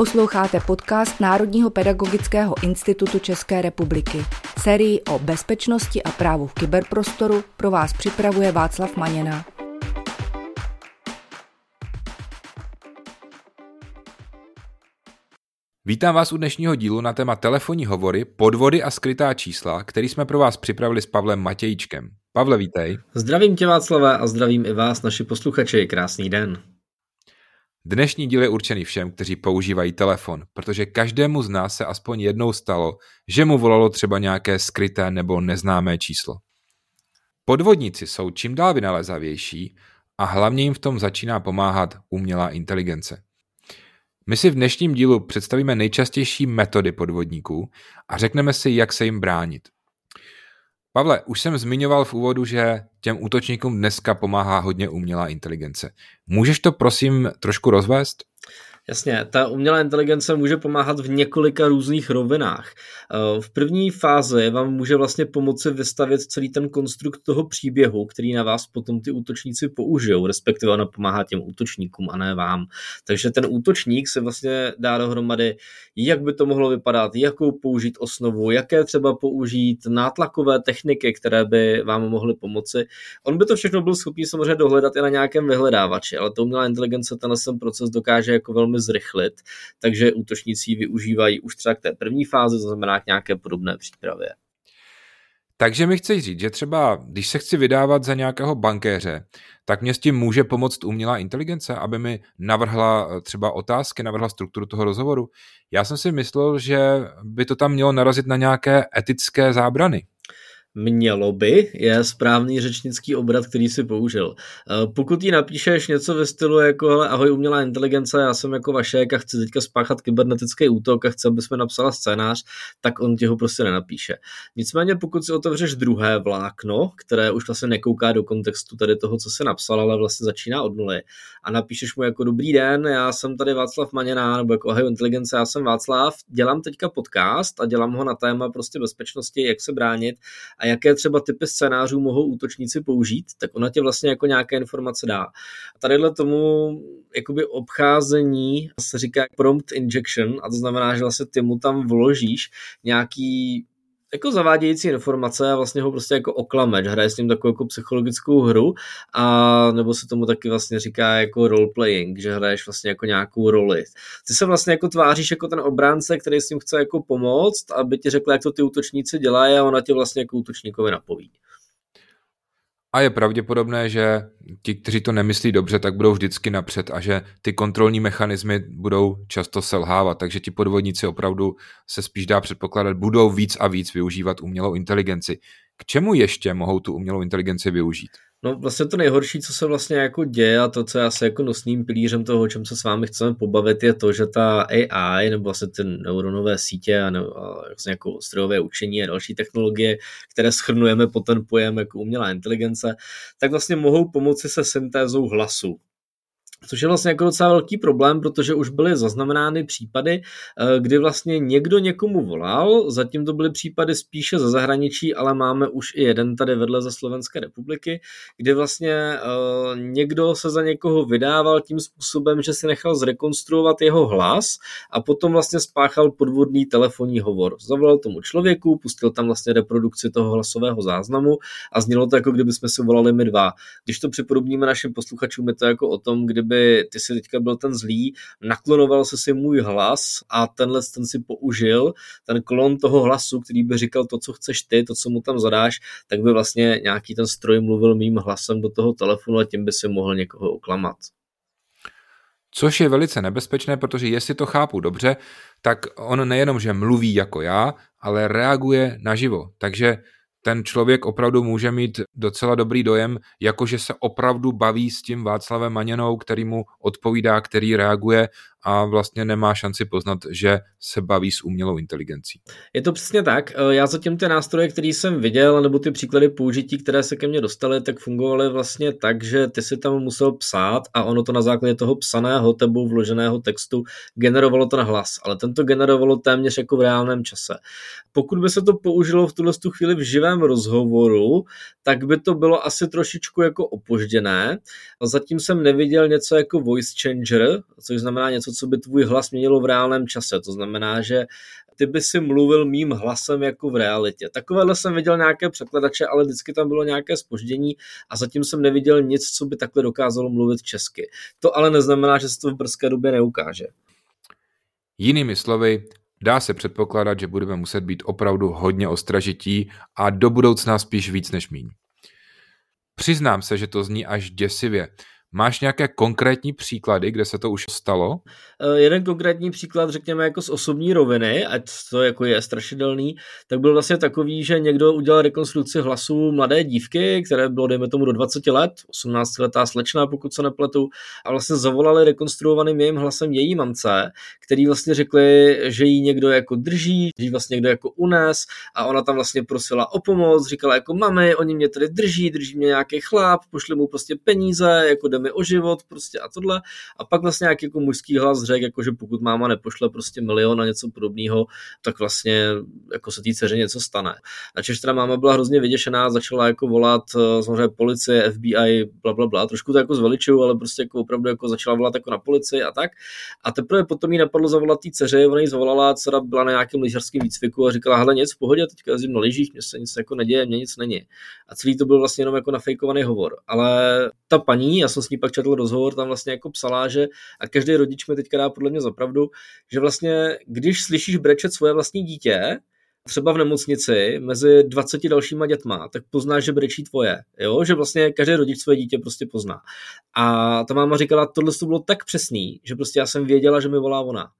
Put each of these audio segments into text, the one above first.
Posloucháte podcast Národního pedagogického institutu České republiky. Sérii o bezpečnosti a právu v kyberprostoru pro vás připravuje Václav Maněna. Vítám vás u dnešního dílu na téma telefonní hovory, podvody a skrytá čísla, který jsme pro vás připravili s Pavlem Matějčkem. Pavle, vítej. Zdravím tě Václava a zdravím i vás, naši posluchači. Krásný den. Dnešní díl je určený všem, kteří používají telefon, protože každému z nás se aspoň jednou stalo, že mu volalo třeba nějaké skryté nebo neznámé číslo. Podvodníci jsou čím dál vynalezavější a hlavně jim v tom začíná pomáhat umělá inteligence. My si v dnešním dílu představíme nejčastější metody podvodníků a řekneme si, jak se jim bránit. Pavle, už jsem zmiňoval v úvodu, že těm útočníkům dneska pomáhá hodně umělá inteligence. Můžeš to prosím trošku rozvést? Jasně, ta umělá inteligence může pomáhat v několika různých rovinách. Eh, v první fázi vám může vlastně pomoci vystavit celý ten konstrukt toho příběhu, který na vás potom ty útočníci použijou, respektive ona pomáhá těm útočníkům a ne vám. Takže ten útočník se vlastně dá dohromady, jak by to mohlo vypadat, jakou použít osnovu, jaké třeba použít nátlakové techniky, které by vám mohly pomoci. On by to všechno byl schopný samozřejmě dohledat i na nějakém vyhledávači, ale ta umělá inteligence tenhle proces dokáže jako velmi zrychlit, takže útočníci využívají už třeba k té první fázi, to znamená k nějaké podobné přípravě. Takže mi chceš říct, že třeba když se chci vydávat za nějakého bankéře, tak mě s tím může pomoct umělá inteligence, aby mi navrhla eh, třeba otázky, navrhla strukturu toho rozhovoru. Já jsem si myslel, že by to tam mělo narazit na nějaké etické zábrany. Mělo by je správný řečnický obrat, který si použil. Eh, pokud jí napíšeš něco ve stylu jako ahoj umělá inteligence, já jsem jako Vašek a chci teďka spáchat kybernetický útok a chci, aby jsme napsala scénář, tak on ti ho prostě nenapíše. Nicméně pokud si otevřeš druhé vlákno, které už vlastně nekouká do kontextu tady toho, co se napsal, ale vlastně začíná od nuly a napíšeš mu jako dobrý den, já jsem tady Václav Maněná, nebo jako ahoj inteligence, já jsem Václav, dělám teďka podcast a dělám ho na téma prostě bezpečnosti, jak se bránit a jaké třeba typy scénářů mohou útočníci použít, tak ona ti vlastně jako nějaké informace dá. A tadyhle tomu jakoby obcházení se říká prompt injection a to znamená, že vlastně ty mu tam vložíš nějaký jako zavádějící informace a vlastně ho prostě jako oklameš, hraje s ním takovou jako psychologickou hru a nebo se tomu taky vlastně říká jako roleplaying, že hraješ vlastně jako nějakou roli. Ty se vlastně jako tváříš jako ten obránce, který s ním chce jako pomoct, aby ti řekl, jak to ty útočníci dělají a ona ti vlastně jako útočníkovi napoví. A je pravděpodobné, že ti, kteří to nemyslí dobře, tak budou vždycky napřed a že ty kontrolní mechanismy budou často selhávat. Takže ti podvodníci opravdu se spíš dá předpokládat, budou víc a víc využívat umělou inteligenci. K čemu ještě mohou tu umělou inteligenci využít? No vlastně to nejhorší, co se vlastně jako děje a to, co je asi jako nosným pilířem toho, o čem se s vámi chceme pobavit, je to, že ta AI nebo vlastně ty neuronové sítě a, ne, a vlastně jako strojové učení a další technologie, které schrnujeme pod ten pojem jako umělá inteligence, tak vlastně mohou pomoci se syntézou hlasu. Což je vlastně jako docela velký problém, protože už byly zaznamenány případy, eh, kdy vlastně někdo někomu volal, zatím to byly případy spíše ze zahraničí, ale máme už i jeden tady vedle ze Slovenské republiky, kdy vlastně eh, někdo se za někoho vydával tím způsobem, že si nechal zrekonstruovat jeho hlas a potom vlastně spáchal podvodný telefonní hovor. Zavolal tomu člověku, pustil tam vlastně reprodukci toho hlasového záznamu a znělo to jako kdyby jsme si volali my dva. Když to připodobníme našim posluchačům, je to jako o tom, kdyby kdyby ty si teďka byl ten zlý, naklonoval se si můj hlas a tenhle ten si použil, ten klon toho hlasu, který by říkal to, co chceš ty, to, co mu tam zadáš, tak by vlastně nějaký ten stroj mluvil mým hlasem do toho telefonu a tím by si mohl někoho oklamat. Což je velice nebezpečné, protože jestli to chápu dobře, tak on nejenom, že mluví jako já, ale reaguje naživo. Takže ten člověk opravdu může mít docela dobrý dojem, jakože se opravdu baví s tím Václavem Maněnou, který mu odpovídá, který reaguje a vlastně nemá šanci poznat, že se baví s umělou inteligencí. Je to přesně tak. E, já zatím ty nástroje, které jsem viděl, nebo ty příklady použití, které se ke mně dostaly, tak fungovaly vlastně tak, že ty si tam musel psát a ono to na základě toho psaného tebou vloženého textu generovalo to na hlas, ale tento generovalo téměř jako v reálném čase. Pokud by se to použilo v tuhle chvíli v živém rozhovoru, tak by to bylo asi trošičku jako opožděné. Zatím jsem neviděl něco jako voice changer, což znamená něco, něco, co by tvůj hlas měnilo v reálném čase. To znamená, že ty by si mluvil mým hlasem jako v realitě. Takovéhle jsem viděl nějaké překladače, ale vždycky tam bylo nějaké spoždění a zatím jsem neviděl nic, co by takhle dokázalo mluvit česky. To ale neznamená, že se to v brzké době neukáže. Jinými slovy, dá se předpokládat, že budeme muset být opravdu hodně ostražití a do budoucna spíš víc než míň. Přiznám se, že to zní až děsivě. Máš nějaké konkrétní příklady, kde se to už stalo? Eh, jeden konkrétní příklad, řekněme, jako z osobní roviny, ať to jako je strašidelný, tak byl vlastně takový, že někdo udělal rekonstrukci hlasu mladé dívky, které bylo, dejme tomu, do 20 let, 18 letá slečna, pokud se nepletu, a vlastně zavolali rekonstruovaným jejím hlasem její mamce, který vlastně řekli, že jí někdo jako drží, že jí vlastně někdo jako unes a ona tam vlastně prosila o pomoc, říkala jako mami, oni mě tady drží, drží mě nějaký chlap, pošli mu prostě peníze, jako mi o život prostě a tohle. A pak vlastně nějaký jako mužský hlas řekl, jako že pokud máma nepošle prostě milion a něco podobného, tak vlastně jako se té dceře něco stane. A Češ teda máma byla hrozně vyděšená, začala jako volat eh, samozřejmě policie, FBI, bla, bla, bla. Trošku to jako zveličuju, ale prostě jako opravdu jako začala volat jako na policii a tak. A teprve potom jí napadlo zavolat té dceře, ona jí zavolala, dcera byla na nějakém lyžařském výcviku a říkala, hele, nic v pohodě, teďka jezdím na lyžích, mě se nic jako neděje, mě nic není. A celý to byl vlastně jenom jako nafejkovaný hovor. Ale ta paní, já jsem s ní pak četl rozhovor, tam vlastně jako psala, že a každý rodič mi teďka dá podle mě zapravdu, že vlastně když slyšíš brečet svoje vlastní dítě, třeba v nemocnici mezi 20 dalšíma dětma, tak poznáš, že brečí tvoje. Jo? Že vlastně každý rodič své dítě prostě pozná. A ta máma říkala, tohle to bylo tak přesný, že prostě já jsem věděla, že mi volá ona.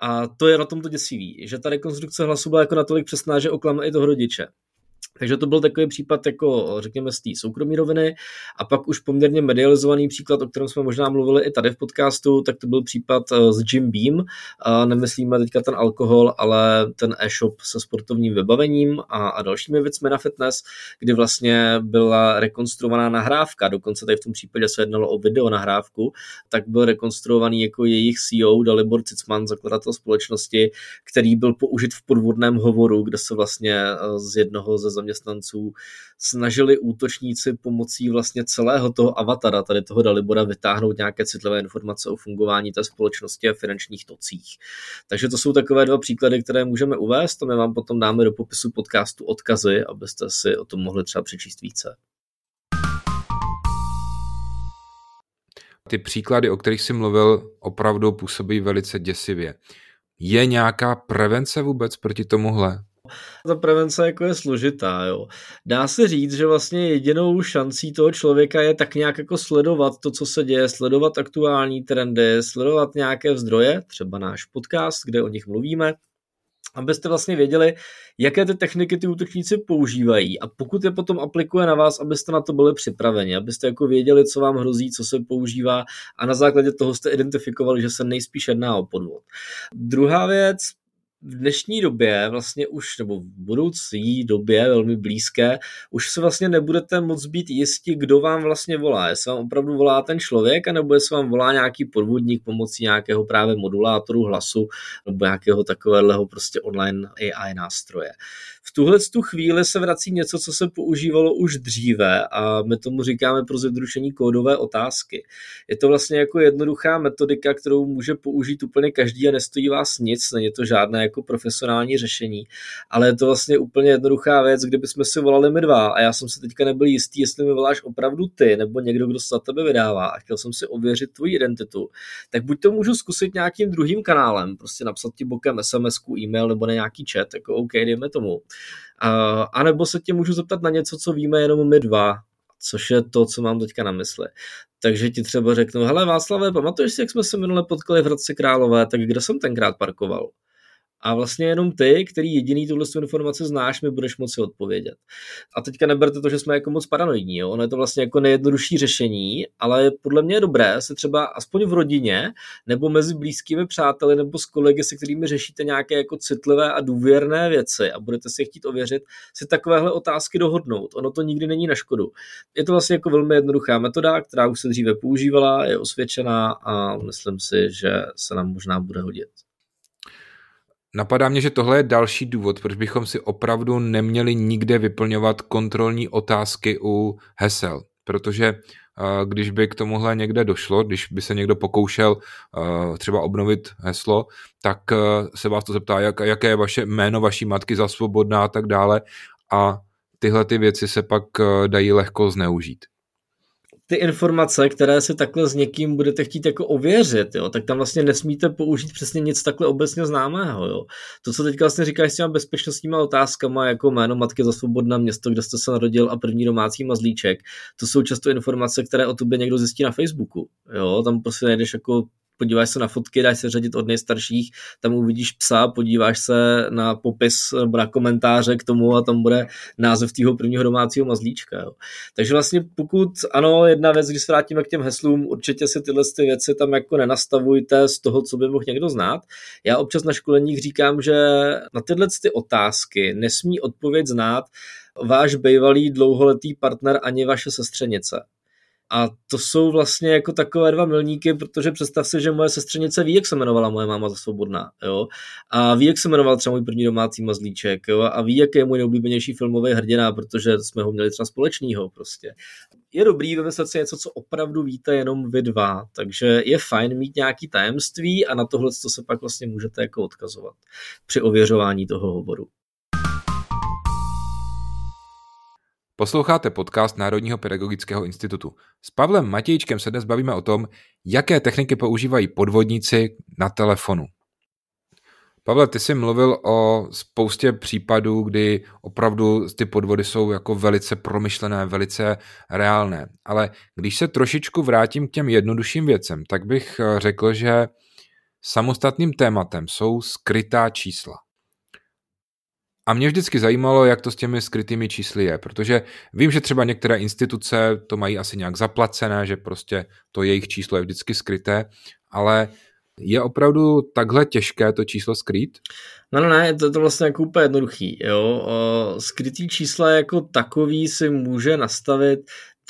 A to je na tomto děsivý, že ta rekonstrukce hlasu byla jako natolik přesná, že oklame i toho rodiče. Takže to byl takový případ, jako řekněme, z té soukromé roviny. A pak už poměrně medializovaný příklad, o kterém jsme možná mluvili i tady v podcastu, tak to byl případ eh, s Jim Beam. Nemyslíme teďka ten alkohol, ale ten e-shop se sportovním vybavením a, a dalšími věcmi na fitness, kdy vlastně byla rekonstruovaná nahrávka, dokonce tady v tom případě se jednalo o video nahrávku, tak byl rekonstruovaný jako jejich CEO Dalibor Cicman, zakladatel společnosti, který byl použit v podvodném hovoru, kde se vlastně eh, z jednoho ze zaměstnanců snažili útočníci pomocí vlastně celého toho avatara, tady toho Dalibora, vytáhnout nějaké citlivé informace o fungování té společnosti a finančních tocích. Takže to jsou takové dva příklady, které můžeme uvést a my vám potom dáme do popisu podcastu odkazy, abyste si o tom mohli třeba přečíst více. Ty příklady, o kterých jsi mluvil, opravdu působí velice děsivě. Je nějaká prevence vůbec proti tomuhle? Ta prevence jako je složitá, jo. Dá se říct, že vlastně jedinou šancí toho člověka je tak nějak jako sledovat to, co se děje, sledovat aktuální trendy, sledovat nějaké zdroje, třeba náš podcast, kde o nich mluvíme, abyste vlastně věděli, jaké ty techniky ty útočníci používají a pokud je potom aplikuje na vás, abyste na to byli připraveni, abyste jako věděli, co vám hrozí, co se používá a na základě toho jste identifikovali, že se nejspíš jedná o podvod. Druhá věc, v dnešní době, vlastně už, nebo v budoucí době, velmi blízké, už se vlastně nebudete moc být jistí, kdo vám vlastně volá. Jestli vám opravdu volá ten člověk, anebo jestli vám volá nějaký podvodník pomocí nějakého právě modulátoru hlasu nebo nějakého takového prostě online AI nástroje. V tuhle tu chvíli se vrací něco, co se používalo už dříve a my tomu říkáme pro zjednodušení kódové otázky. Je to vlastně jako jednoduchá metodika, kterou může použít úplně každý a nestojí vás nic, není to žádné jako profesionální řešení, ale je to vlastně úplně jednoduchá věc, kdybychom si volali my dva a já jsem si teďka nebyl jistý, jestli mi voláš opravdu ty nebo někdo, kdo se za tebe vydává a chtěl jsem si ověřit tvoji identitu, tak buď to můžu zkusit nějakým druhým kanálem, prostě napsat ti bokem SMS, e-mail nebo na nějaký chat, jako OK, dejme tomu. A nebo se tě můžu zeptat na něco, co víme jenom my dva, což je to, co mám teďka na mysli. Takže ti třeba řeknu, hele Václave, pamatuješ si, jak jsme se minule potkali v Hradci Králové, tak kde jsem tenkrát parkoval? A vlastně jenom ty, který jediný tuhle informaci znáš, mi budeš moci odpovědět. A teďka neberte to, že jsme jako moc paranoidní, jo? ono je to vlastně jako nejjednodušší řešení, ale podle mě je dobré se třeba aspoň v rodině nebo mezi blízkými přáteli nebo s kolegy, se kterými řešíte nějaké jako citlivé a důvěrné věci a budete si chtít ověřit, si takovéhle otázky dohodnout. Ono to nikdy není na škodu. Je to vlastně jako velmi jednoduchá metoda, která už se dříve používala, je osvědčená a myslím si, že se nám možná bude hodit. Napadá mě, že tohle je další důvod, proč bychom si opravdu neměli nikde vyplňovat kontrolní otázky u hesel, protože když by k tomuhle někde došlo, když by se někdo pokoušel třeba obnovit heslo, tak se vás to zeptá, jak, jaké je vaše jméno vaší matky za svobodná a tak dále. A tyhle ty věci se pak dají lehko zneužít ty informace, které si takhle s někým budete chtít jako ověřit, jo, tak tam vlastně nesmíte použít přesně nic takhle obecně známého. Jo. To, co teďka vlastně říkáš s těma bezpečnostníma otázkama, jako jméno matky za svobodné město, kde jste se narodil a první domácí mazlíček, to jsou často informace, které o tobě někdo zjistí na Facebooku. Jo. Tam prostě najdeš jako podíváš se na fotky, dáš se řadit od nejstarších, tam uvidíš psa, podíváš se na popis nebo na komentáře k tomu a tam bude název tého prvního domácího mazlíčka. Jo. Takže vlastně pokud ano, jedna věc, když se vrátíme k těm heslům, určitě si tyhle ty věci tam jako nenastavujte z toho, co by mohl někdo znát. Já občas na školeních říkám, že na tyhle ty otázky nesmí odpověď znát váš bývalý dlouholetý partner ani vaše sestřenice. A to jsou vlastně jako takové dva milníky, protože představ si, že moje sestřenice ví, jak se jmenovala moje máma za svobodná, jo? A ví, jak se jmenoval třeba můj první domácí mazlíček, jo? A ví, jaký je můj nejoblíbenější filmový hrdina, protože jsme ho měli třeba společného prostě. Je dobrý vymyslet si něco, co opravdu víte jenom vy dva, takže je fajn mít nějaký tajemství a na tohle to se pak vlastně můžete jako odkazovat při ověřování toho hovoru. Posloucháte podcast Národního pedagogického institutu. S Pavlem Matějčkem se dnes bavíme o tom, jaké techniky používají podvodníci na telefonu. Pavle, ty jsi mluvil o spoustě případů, kdy opravdu ty podvody jsou jako velice promyšlené, velice reálné. Ale když se trošičku vrátím k těm jednodušším věcem, tak bych řekl, že samostatným tématem jsou skrytá čísla. A mě vždycky zajímalo, jak to s těmi skrytými čísly je, protože vím, že třeba některé instituce to mají asi nějak zaplacené, že prostě to jejich číslo je vždycky skryté, ale je opravdu takhle těžké to číslo skrýt? No, no ne, to je to vlastně jako úplně jednoduchý. Jo? Skrytý čísla jako takový si může nastavit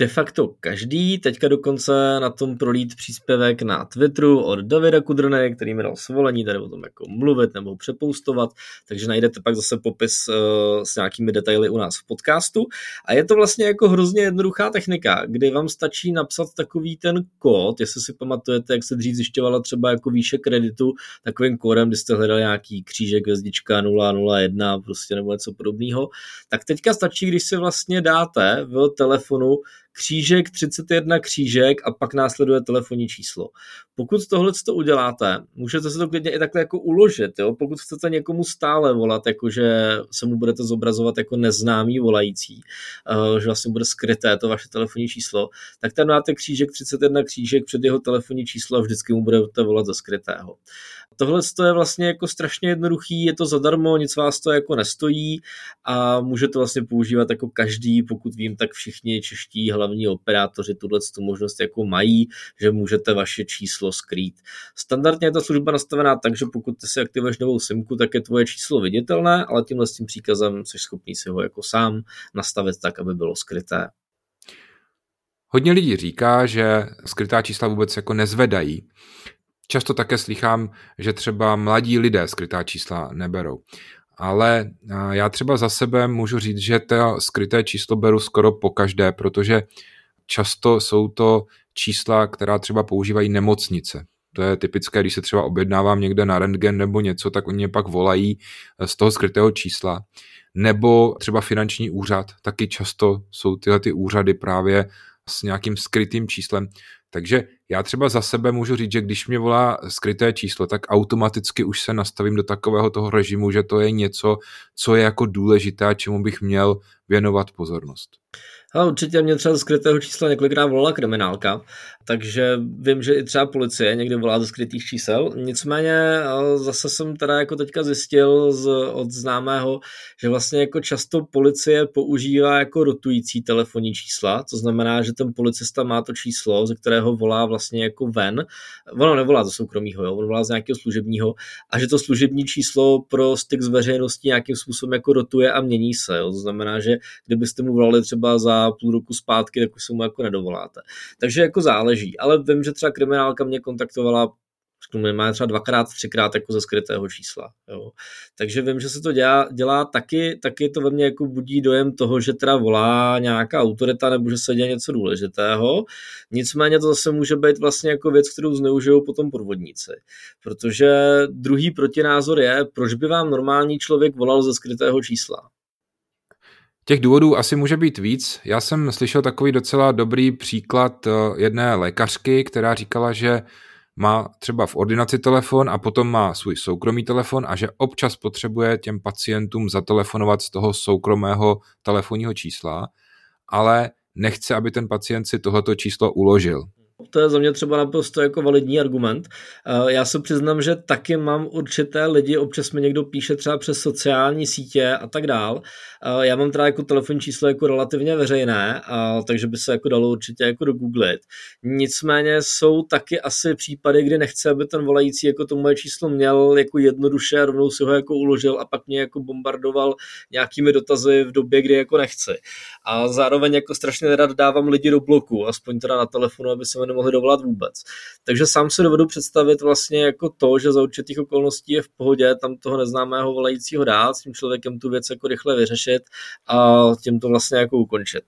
de facto každý. Teďka dokonce na tom prolít příspěvek na Twitteru od Davida Kudrne, který mi dal svolení tady o tom jako mluvit nebo přepoustovat, takže najdete pak zase popis uh, s nějakými detaily u nás v podcastu. A je to vlastně jako hrozně jednoduchá technika, kdy vám stačí napsat takový ten kód, jestli si pamatujete, jak se dřív zjišťovala třeba jako výše kreditu takovým kódem, kdy jste hledali nějaký křížek, hvězdička 001 prostě nebo něco podobného, tak teďka stačí, když si vlastně dáte v telefonu křížek, 31 křížek a pak následuje telefonní číslo. Pokud tohle to uděláte, můžete se to klidně i takhle jako uložit. Jo? Pokud chcete někomu stále volat, jakože se mu budete zobrazovat jako neznámý volající, uh, že vlastně bude skryté to vaše telefonní číslo, tak tam dáte křížek 31 křížek před jeho telefonní číslo a vždycky mu budete volat ze skrytého. Tohle je vlastně jako strašně jednoduchý, je to zadarmo, nic vás to jako nestojí a můžete vlastně používat jako každý, pokud vím, tak všichni čeští hlavní operátoři tuhle tu možnost jako mají, že můžete vaše číslo skrýt. Standardně je ta služba nastavená tak, že pokud ty si aktivuješ novou simku, tak je tvoje číslo viditelné, ale tímhle s tím příkazem jsi schopný si ho jako sám nastavit tak, aby bylo skryté. Hodně lidí říká, že skrytá čísla vůbec jako nezvedají. Často také slychám, že třeba mladí lidé skrytá čísla neberou. Ale já třeba za sebe můžu říct, že to skryté číslo beru skoro po každé, protože často jsou to čísla, která třeba používají nemocnice. To je typické, když se třeba objednávám někde na rentgen nebo něco, tak oni mě pak volají z toho skrytého čísla. Nebo třeba finanční úřad, taky často jsou tyhle ty úřady právě s nějakým skrytým číslem. Takže já třeba za sebe můžu říct, že když mě volá skryté číslo, tak automaticky už se nastavím do takového toho režimu, že to je něco, co je jako důležité čemu bych měl věnovat pozornost. Ale určitě mě třeba z skrytého čísla několikrát volala kriminálka, takže vím, že i třeba policie někdy volá ze skrytých čísel. Nicméně eh, zase jsem teda jako teďka zjistil z, od známého, že vlastně jako často policie používá jako rotující telefonní čísla, to znamená, že ten policista má to číslo, ze kterého volá vlastně jako ven. Ono nevolá ze soukromého, jo? on volá z nějakého služebního a že to služební číslo pro styk s veřejností nějakým způsobem jako rotuje a mění se. Jo? To znamená, že kdybyste mu volali třeba za půl roku zpátky, tak už se mu jako nedovoláte. Takže jako záleží záleží. Ale vím, že třeba kriminálka mě kontaktovala řeknu minimálně třeba dvakrát, třikrát jako ze skrytého čísla. Jo. Takže vím, že se to dělá, dělá taky, taky to ve mně jako budí dojem toho, že teda volá nějaká autorita nebo že se děje něco důležitého. Nicméně to zase může být vlastně jako věc, kterou zneužijou potom podvodníci. Protože druhý protinázor je, proč by vám normální člověk volal ze skrytého čísla. Těch důvodů asi může být víc. Já jsem slyšel takový docela dobrý příklad eh, jedné lékařky, která říkala, že má třeba v ordinaci telefon a potom má svůj soukromý telefon a že občas potřebuje těm pacientům zatelefonovat z toho soukromého telefonního čísla, ale nechce, aby ten pacient si tohoto číslo uložil. To je za mě třeba naprosto jako validní argument. Eh, já se přiznám, že taky mám určité lidi, občas mi někdo píše třeba přes sociální sítě a tak dál. Eh, já mám teda jako telefonní číslo jako relativně veřejné, takže by se jako dalo určitě jako dogooglit. Nicméně jsou taky asi případy, kdy nechce, aby ten volající jako to moje číslo měl jako jednoduše, rovnou si ho jako uložil a pak mě jako bombardoval nějakými dotazy v době, kdy jako nechci. A zároveň jako strašně nerad dávám lidi do bloku, aspoň teda na telefonu, aby se nemohli dovolat vůbec. Takže sám se dovedu představit vlastně jako to, že za určitých okolností je v pohodě tam toho neznámého volajícího dát, s tím člověkem tu věc jako rychle vyřešit a tím to vlastně jako ukončit.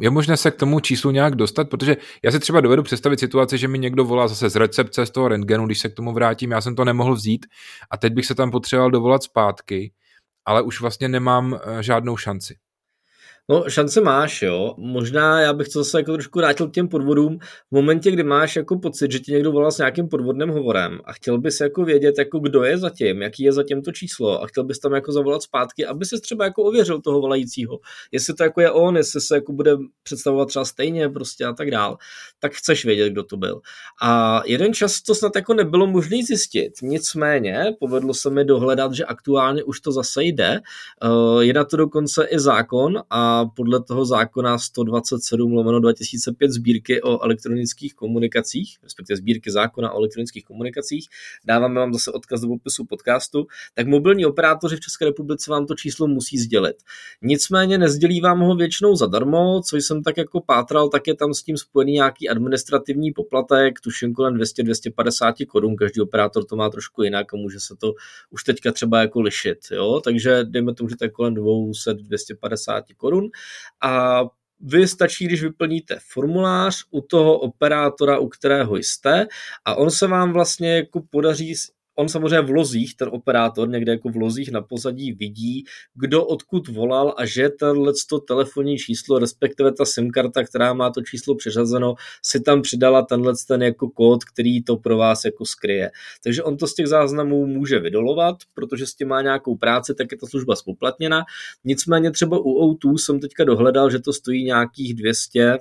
Je možné se k tomu číslu nějak dostat, protože já si třeba dovedu představit situaci, že mi někdo volá zase z recepce z toho rentgenu, když se k tomu vrátím, já jsem to nemohl vzít a teď bych se tam potřeboval dovolat zpátky, ale už vlastně nemám eh, žádnou šanci. No, šance máš, jo. Možná já bych to zase jako trošku vrátil k těm podvodům. V momentě, kdy máš jako pocit, že ti někdo volal s nějakým podvodným hovorem a chtěl bys jako vědět, jako kdo je zatím, jaký je zatím to číslo a chtěl bys tam jako zavolat zpátky, aby se třeba jako ověřil toho volajícího, jestli to jako je on, jestli se jako bude představovat třeba stejně prostě a tak dál, tak chceš vědět, kdo to byl. A jeden čas to snad jako nebylo možné zjistit. Nicméně povedlo se mi dohledat, že aktuálně už to zase jde. Eh, je na to dokonce i zákon a podle toho zákona 127 lomeno 2005 sbírky o elektronických komunikacích, respektive sbírky zákona o elektronických komunikacích, dáváme vám zase odkaz do popisu podcastu, tak mobilní operátoři v České republice vám to číslo musí sdělit. Nicméně nezdělí vám ho většinou zadarmo, co jsem tak jako pátral, tak je tam s tím spojený nějaký administrativní poplatek, tuším kolem 200-250 korun, každý operátor to má trošku jinak a může se to už teďka třeba jako lišit, jo? takže dejme tomu, že to je kolem 200-250 korun korun a vy stačí, když vyplníte formulář u toho operátora, u kterého jste a on se vám vlastně jako podaří on samozřejmě v lozích, ten operátor někde jako v lozích na pozadí vidí, kdo odkud volal a že tenhle to telefonní číslo, respektive ta SIM karta, která má to číslo přiřazeno, si tam přidala tenhle ten jako kód, který to pro vás jako skryje. Takže on to z těch záznamů může vydolovat, protože s tím má nějakou práci, tak je ta služba spoplatněna. Nicméně třeba u O2 jsem teďka dohledal, že to stojí nějakých 200,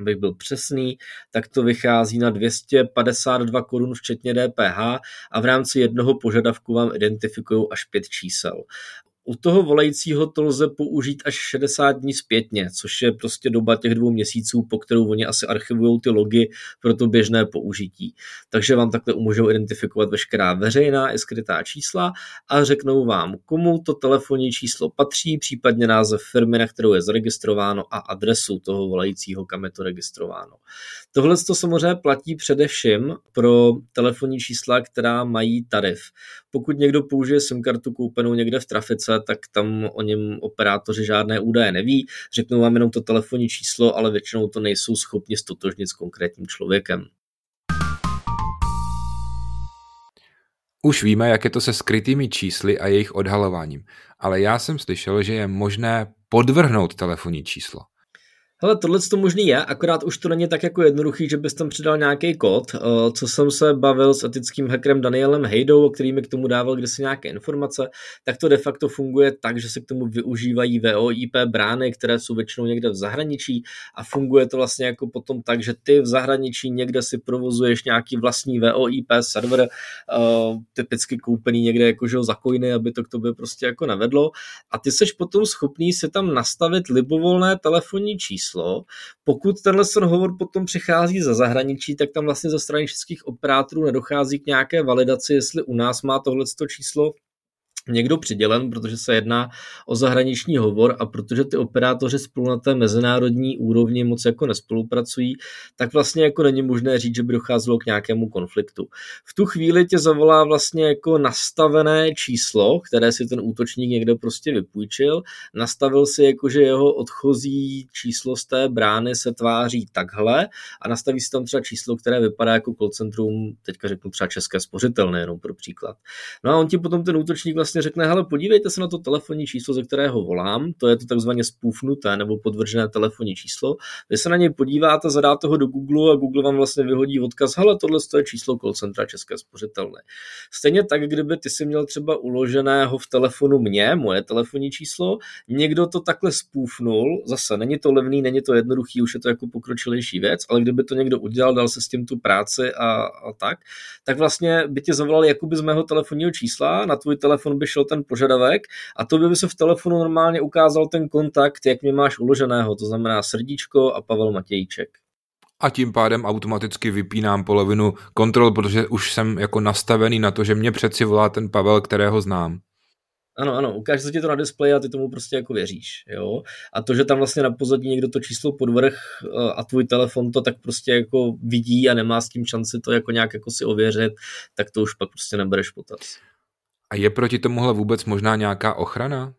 abych byl přesný, tak to vychází na 252 korun včetně DPH a v rámci jednoho požadavku vám identifikují až pět čísel. U toho volajícího to lze použít až 60 dní zpětně, což je prostě doba těch dvou měsíců, po kterou oni asi archivují ty logy pro to běžné použití. Takže vám takhle umožňují identifikovat veškerá veřejná i skrytá čísla a řeknou vám, komu to telefonní číslo patří, případně název firmy, na kterou je zaregistrováno a adresu toho volajícího, kam je to registrováno. Tohle to samozřejmě platí především pro telefonní čísla, která mají tarif. Pokud někdo použije SIM kartu koupenou někde v trafice, tak tam o něm operátoři žádné údaje neví, řeknou vám jenom to telefonní číslo, ale většinou to nejsou schopni stotožnit s konkrétním člověkem. Už víme, jak je to se skrytými čísly a jejich odhalováním, ale já jsem slyšel, že je možné podvrhnout telefonní číslo. Hele, tohle to možný je, akorát už to není tak jako jednoduchý, že bys tam přidal nějaký kód. Eh, co jsem se bavil s etickým hackerem Danielem Hejdou, který mi k tomu dával kdysi nějaké informace, tak to de facto funguje tak, že se k tomu využívají VOIP brány, které jsou většinou někde v zahraničí a funguje to vlastně jako potom tak, že ty v zahraničí někde si provozuješ nějaký vlastní VOIP server, eh, typicky koupený někde jako za coiny, aby to k tobě prostě jako navedlo a ty seš potom schopný si tam nastavit libovolné telefonní číslo číslo. Pokud tenhle hovor potom přichází za zahraničí, tak tam vlastně ze strany českých operátorů nedochází k nějaké validaci, jestli u nás má tohle číslo někdo přidělen, protože se jedná o zahraniční hovor a protože ty operátoři spolu na té mezinárodní úrovni moc jako nespolupracují, tak vlastně jako není možné říct, že by docházelo k nějakému konfliktu. V tu chvíli tě zavolá vlastně jako nastavené číslo, které si ten útočník někde prostě vypůjčil, nastavil si jako, že jeho odchozí číslo z té brány se tváří takhle a nastaví si tam třeba číslo, které vypadá jako call centrum, teďka řeknu třeba české spořitelné, jenom pro příklad. No a on ti potom ten útočník vlastně vlastně řekne, hele, podívejte se na to telefonní číslo, ze kterého volám, to je to takzvaně spůfnuté nebo podvržené telefonní číslo. Vy se na něj podíváte, zadáte ho do Google a Google vám vlastně vyhodí odkaz, hele, tohle je číslo call centra České spořitelné. Stejně tak, kdyby ty si měl třeba uloženého v telefonu mě, moje telefonní číslo, někdo to takhle spůfnul, zase není to levný, není to jednoduchý, už je to jako pokročilejší věc, ale kdyby to někdo udělal, dal se s tím tu práci a, a tak, tak vlastně by tě zavolal jakoby z mého telefonního čísla, na tvůj telefon by by šel ten požadavek a to by se v telefonu normálně ukázal ten kontakt, jak mě máš uloženého, to znamená srdíčko a Pavel Matějček. A tím pádem automaticky vypínám polovinu kontrol, protože už jsem jako nastavený na to, že mě přeci volá ten Pavel, kterého znám. Ano, ano, ukáže se ti to na displeji a ty tomu prostě jako věříš, jo. A to, že tam vlastně na pozadí někdo to číslo podvrh eh, a tvůj telefon to tak prostě jako vidí a nemá s tím šanci to jako nějak jako si ověřit, tak to už pak prostě nebereš potaz. Je proti tomuhle vůbec možná nějaká ochrana?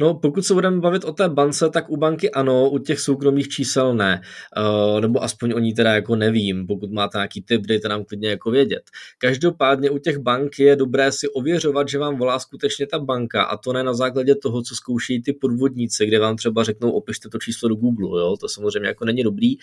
No, pokud se budeme bavit o té bance, tak u banky ano, u těch soukromých čísel ne. Uh, nebo aspoň o ní teda jako nevím. Pokud máte nějaký tip, dejte nám klidně jako vědět. Každopádně u těch bank je dobré si ověřovat, že vám volá skutečně ta banka a to ne na základě toho, co zkouší ty podvodníci, kde vám třeba řeknou, opište to číslo do Google, jo? to samozřejmě jako není dobrý.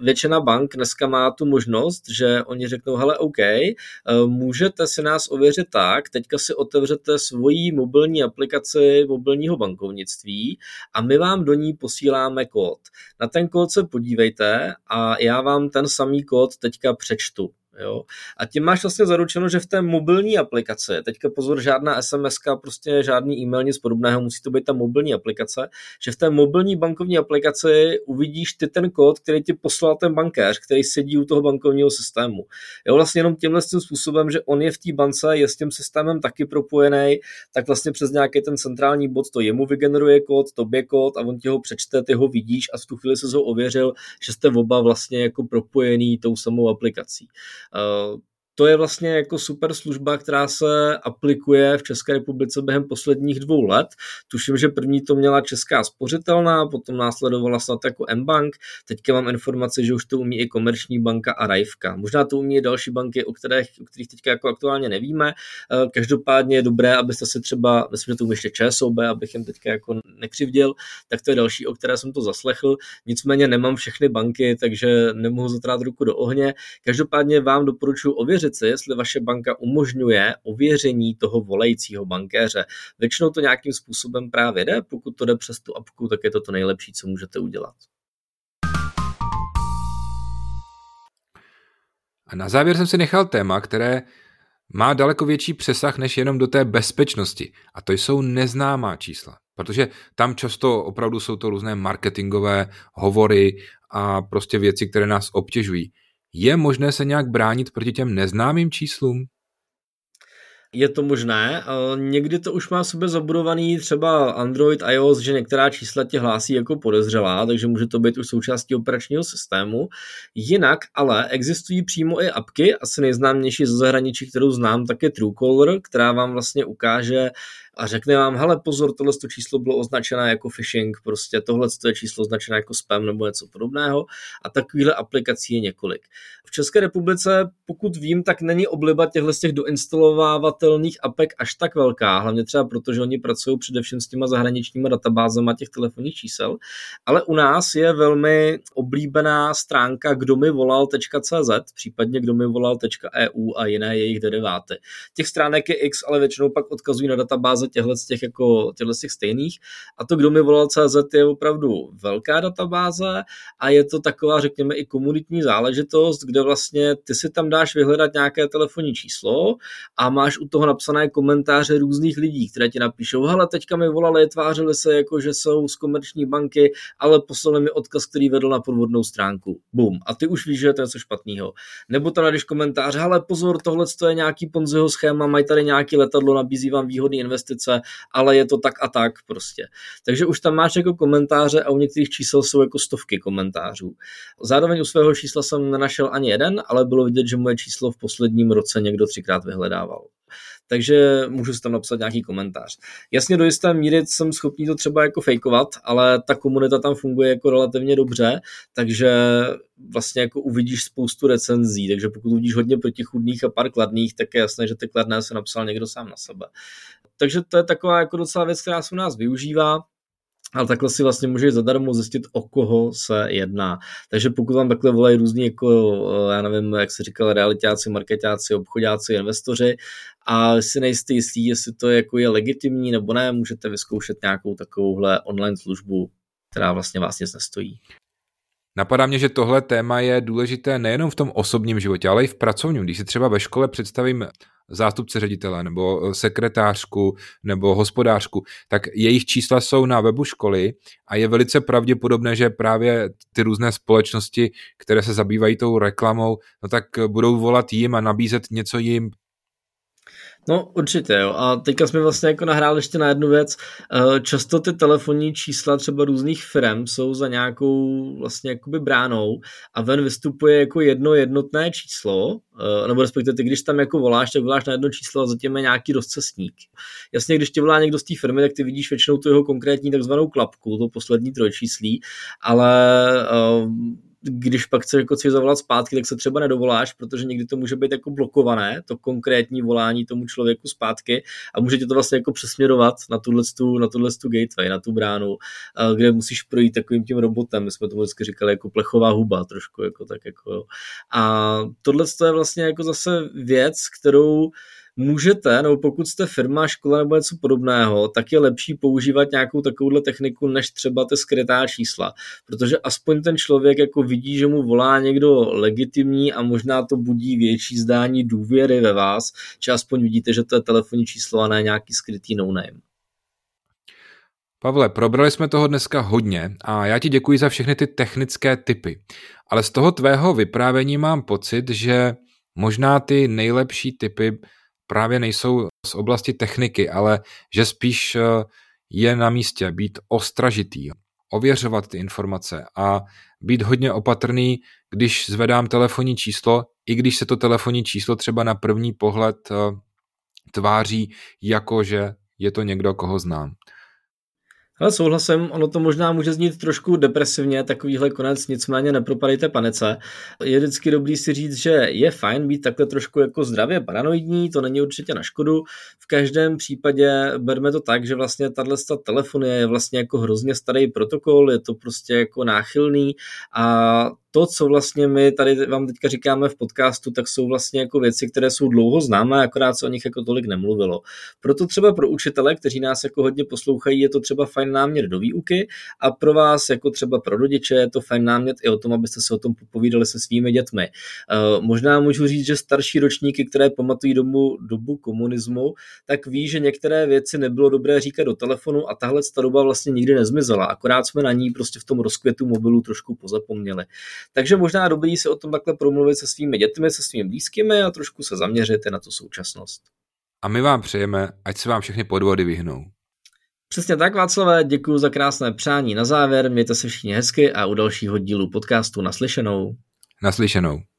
Většina bank dneska má tu možnost, že oni řeknou, hele, OK, uh, můžete si nás ověřit tak, teďka si otevřete svoji mobilní aplikaci mobilního banku bankovnictví a my vám do ní posíláme kód. Na ten kód se podívejte a já vám ten samý kód teďka přečtu. Jo? A tím máš vlastně zaručeno, že v té mobilní aplikaci, teďka pozor, žádná SMS, prostě žádný e-mail, nic podobného, musí to být ta mobilní aplikace, že v té mobilní bankovní aplikaci uvidíš ty ten kód, který ti poslal ten bankéř, který sedí u toho bankovního systému. Jo, vlastně jenom tímhle tím způsobem, že on je v té bance, je s tím systémem taky propojený, tak vlastně přes nějaký ten centrální bod to jemu vygeneruje kód, tobě kód a on ti ho přečte, ty ho vidíš a v tu chvíli se ho ověřil, že jste oba vlastně jako propojený tou samou aplikací. uh, to je vlastně jako super služba, která se aplikuje v České republice během posledních dvou let. Tuším, že první to měla Česká spořitelná, potom následovala snad jako M-Bank. Teďka mám informace, že už to umí i Komerční banka a Rajvka. Možná to umí i další banky, o kterých, o kterých teďka jako aktuálně nevíme. Eh, každopádně je dobré, abyste si třeba, myslím, že to umí ještě ČSOB, abych jim teďka jako nekřivděl, tak to je další, o které jsem to zaslechl. Nicméně nemám všechny banky, takže nemohu zatrát ruku do ohně. Každopádně vám doporučuji ověřit ověřit si, jestli vaše banka umožňuje ověření toho volajícího bankéře. Většinou to nějakým způsobem právě jde, pokud to jde přes tu apku, tak je to to nejlepší, co můžete udělat. A na závěr jsem si nechal téma, které má daleko větší přesah než jenom do té bezpečnosti. A to jsou neznámá čísla. Protože tam často opravdu jsou to různé marketingové hovory a prostě věci, které nás obtěžují. Je možné se nějak bránit proti těm neznámým číslům? Je to možné. Někdy to už má v sobě zabudovaný třeba Android, iOS, že některá čísla tě hlásí jako podezřelá, takže může to být už součástí operačního systému. Jinak ale existují přímo i apky, asi nejznámější ze zahraničí, kterou znám, tak je Truecaller, která vám vlastně ukáže, a řekne vám, hele pozor, tohle číslo bylo označené jako phishing, prostě tohle je číslo označené jako spam nebo něco podobného a takovýhle aplikací je několik. V České republice, pokud vím, tak není obliba těchto z těch doinstalovávatelných apek až tak velká, hlavně třeba proto, že oni pracují především s těma zahraničníma databázama těch telefonních čísel, ale u nás je velmi oblíbená stránka kdomivolal.cz, případně kdomivolal.eu a jiné jejich deriváty. Těch stránek je x, ale většinou pak odkazují na databáze databáze těchto těch, jako, těchto těch stejných. A to, kdo mi volal CZ, je opravdu velká databáze a je to taková, řekněme, i komunitní záležitost, kde vlastně ty si tam dáš vyhledat nějaké telefonní číslo a máš u toho napsané komentáře různých lidí, které ti napíšou, hele, teďka mi volali, tvářili se jako, že jsou z komerční banky, ale poslali mi odkaz, který vedl na podvodnou stránku. Bum. A ty už víš, že to je něco špatného. Nebo tam najdeš komentář, ale pozor, tohle je nějaký Ponziho schéma, mají tady nějaký letadlo, nabízí vám výhodné investice, ale je to tak a tak prostě. Takže už tam máš jako komentáře a u některých čísel jsou jako stovky komentářů. Zároveň u svého čísla jsem nenašel ani jeden, ale bylo vidět, že moje číslo v posledním roce někdo třikrát vyhledával takže můžu si tam napsat nějaký komentář. Jasně do jisté míry jsem schopný to třeba jako fejkovat, ale ta komunita tam funguje jako relativně dobře, takže vlastně jako uvidíš spoustu recenzí, takže pokud uvidíš hodně protichudných a pár kladných, tak je jasné, že ty kladné se napsal někdo sám na sebe. Takže to je taková jako docela věc, která se u nás využívá ale takhle si vlastně můžeš zadarmo zjistit, o koho se jedná. Takže pokud vám takhle volají různí, jako, eh, já nevím, jak se říkal, realitáci, marketáci, obchodáci, investoři a si nejste jistí, jestli to jako je legitimní nebo ne, můžete vyzkoušet nějakou takovouhle online službu, která vlastně vás nic nestojí. Napadá mě, že tohle téma je důležité nejenom v tom osobním životě, ale i v pracovním. Když si třeba ve škole představím zástupce ředitele nebo eh, sekretářku nebo hospodářku, tak jejich čísla jsou na webu školy a je velice pravděpodobné, že právě ty různé společnosti, které se zabývají tou reklamou, no tak budou volat jim a nabízet něco jim No určitě jo. A teďka jsme vlastně jako nahráli ještě na jednu věc. Eh, často ty telefonní čísla třeba různých firm jsou za nějakou vlastně jakoby bránou a ven vystupuje jako jedno jednotné číslo, eh, nebo respektive ty, když tam jako voláš, tak voláš na jedno číslo a zatím je nějaký rozcestník. Jasně, když tě volá někdo z té firmy, tak ty vidíš většinou tu jeho konkrétní takzvanou klapku, to poslední trojčíslí, ale uh, když pak chceš, jako chceš zavolat zpátky, tak se třeba nedovoláš, protože někdy to může být jako blokované, to konkrétní volání tomu člověku zpátky a může tě to vlastně jako přesměrovat na tuhle, na tuhle gateway, na tu bránu, kde musíš projít takovým tím robotem, my jsme tomu vždycky říkali jako plechová huba trošku, jako tak jako A tohle je vlastně jako zase věc, kterou můžete, nebo pokud jste firma, škola nebo něco podobného, tak je lepší používat nějakou takovouhle techniku, než třeba ty skrytá čísla. Protože aspoň ten člověk jako vidí, že mu volá někdo legitimní a možná to budí větší zdání důvěry ve vás, či aspoň vidíte, že to je telefonní číslo a ne nějaký skrytý no-name. Pavle, probrali jsme toho dneska hodně a já ti děkuji za všechny ty technické typy. Ale z toho tvého vyprávění mám pocit, že možná ty nejlepší typy právě nejsou z oblasti techniky, ale že spíš eh, je na místě být ostražitý, ověřovat ty informace a být hodně opatrný, když zvedám telefonní číslo, i když se to telefonní číslo třeba na první pohled eh, tváří jako, že je to někdo, koho znám. Ale souhlasím, ono to možná může znít trošku depresivně, takovýhle konec, nicméně nepropadejte panice. Je vždycky dobrý si říct, že je fajn být takhle trošku jako zdravě paranoidní, to není určitě na škodu. V každém případě berme to tak, že vlastně tahle telefonie je vlastně jako hrozně starý protokol, je to prostě jako náchylný a to, co vlastně my tady vám teďka říkáme v podcastu, tak jsou vlastně jako věci, které jsou dlouho známé, akorát se o nich jako tolik nemluvilo. Proto třeba pro učitele, kteří nás jako hodně poslouchají, je to třeba fajn námět do výuky a pro vás jako třeba pro rodiče je to fajn námět i o tom, abyste se o tom popovídali se svými dětmi. Uh, možná můžu říct, že starší ročníky, které pamatují dobu, dobu komunismu, tak ví, že některé věci nebylo dobré říkat do telefonu a tahle doba vlastně nikdy nezmizela, akorát jsme na ní prostě v tom rozkvětu mobilu trošku pozapomněli. Takže možná dobrý si o tom takhle promluvit se svými dětmi, se svými blízkými a trošku se zaměřit na tu současnost. A my vám přejeme, ať se vám všechny podvody vyhnou. Přesně tak, Václavé, děkuji za krásné přání na závěr, mějte se všichni hezky a u dalšího dílu podcastu naslyšenou. Naslyšenou.